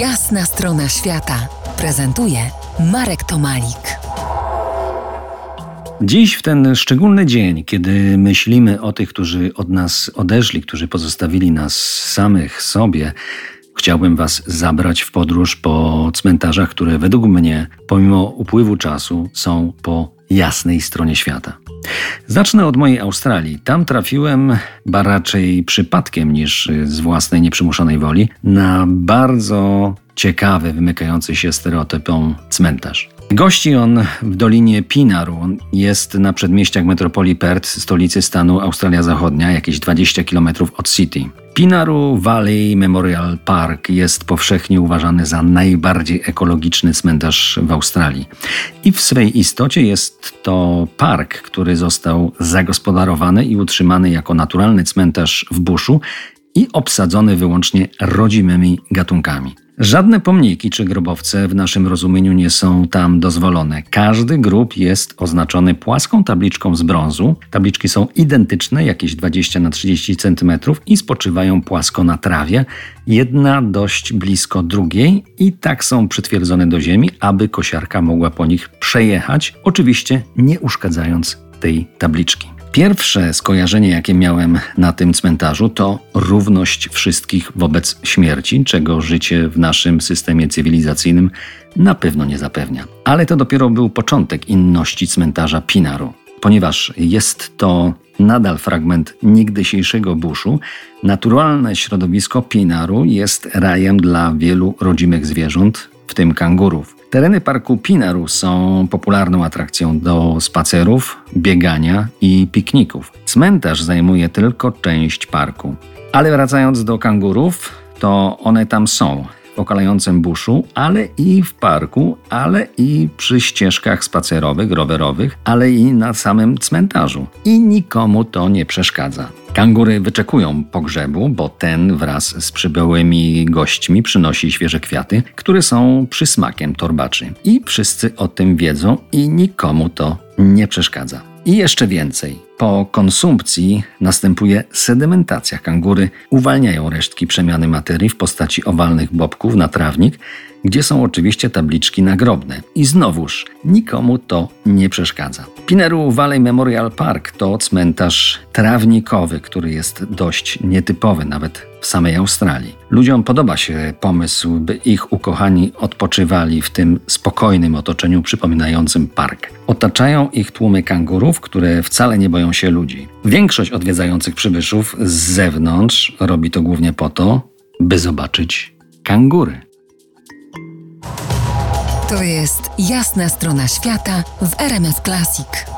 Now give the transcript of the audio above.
Jasna strona świata prezentuje Marek Tomalik. Dziś, w ten szczególny dzień, kiedy myślimy o tych, którzy od nas odeszli, którzy pozostawili nas samych sobie, chciałbym Was zabrać w podróż po cmentarzach, które według mnie, pomimo upływu czasu, są po jasnej stronie świata. Zacznę od mojej Australii. Tam trafiłem, ba raczej przypadkiem niż z własnej nieprzymuszonej woli, na bardzo ciekawy, wymykający się stereotypom cmentarz. Gości on w Dolinie Pinaru. Jest na przedmieściach metropolii Perth, stolicy stanu Australia Zachodnia, jakieś 20 km od City. Pinaru Valley Memorial Park jest powszechnie uważany za najbardziej ekologiczny cmentarz w Australii. I w swej istocie jest to park, który został zagospodarowany i utrzymany jako naturalny cmentarz w buszu i obsadzony wyłącznie rodzimymi gatunkami. Żadne pomniki czy grobowce w naszym rozumieniu nie są tam dozwolone. Każdy grób jest oznaczony płaską tabliczką z brązu. Tabliczki są identyczne, jakieś 20 na 30 cm i spoczywają płasko na trawie, jedna dość blisko drugiej i tak są przytwierdzone do ziemi, aby kosiarka mogła po nich przejechać, oczywiście nie uszkadzając tej tabliczki. Pierwsze skojarzenie, jakie miałem na tym cmentarzu, to równość wszystkich wobec śmierci, czego życie w naszym systemie cywilizacyjnym na pewno nie zapewnia. Ale to dopiero był początek inności cmentarza Pinaru. Ponieważ jest to nadal fragment niegdysiejszego buszu, naturalne środowisko Pinaru jest rajem dla wielu rodzimych zwierząt, w tym kangurów. Tereny parku Pinaru są popularną atrakcją do spacerów, biegania i pikników. Cmentarz zajmuje tylko część parku. Ale wracając do kangurów, to one tam są, okalającym buszu, ale i w parku, ale i przy ścieżkach spacerowych, rowerowych, ale i na samym cmentarzu. I nikomu to nie przeszkadza. Kangury wyczekują pogrzebu, bo ten wraz z przybyłymi gośćmi przynosi świeże kwiaty, które są przysmakiem torbaczy. I wszyscy o tym wiedzą i nikomu to nie przeszkadza. I jeszcze więcej. Po konsumpcji następuje sedymentacja. Kangury uwalniają resztki przemiany materii w postaci owalnych bobków na trawnik, gdzie są oczywiście tabliczki nagrobne. I znowuż nikomu to nie przeszkadza. Pineru Valley Memorial Park to cmentarz trawnikowy, który jest dość nietypowy nawet w samej Australii. Ludziom podoba się pomysł, by ich ukochani odpoczywali w tym spokojnym otoczeniu przypominającym park. Otaczają ich tłumy kangurów, które wcale nie boją się ludzi. Większość odwiedzających przybyszów z zewnątrz robi to głównie po to, by zobaczyć kangury. To jest jasna strona świata w RMS Classic.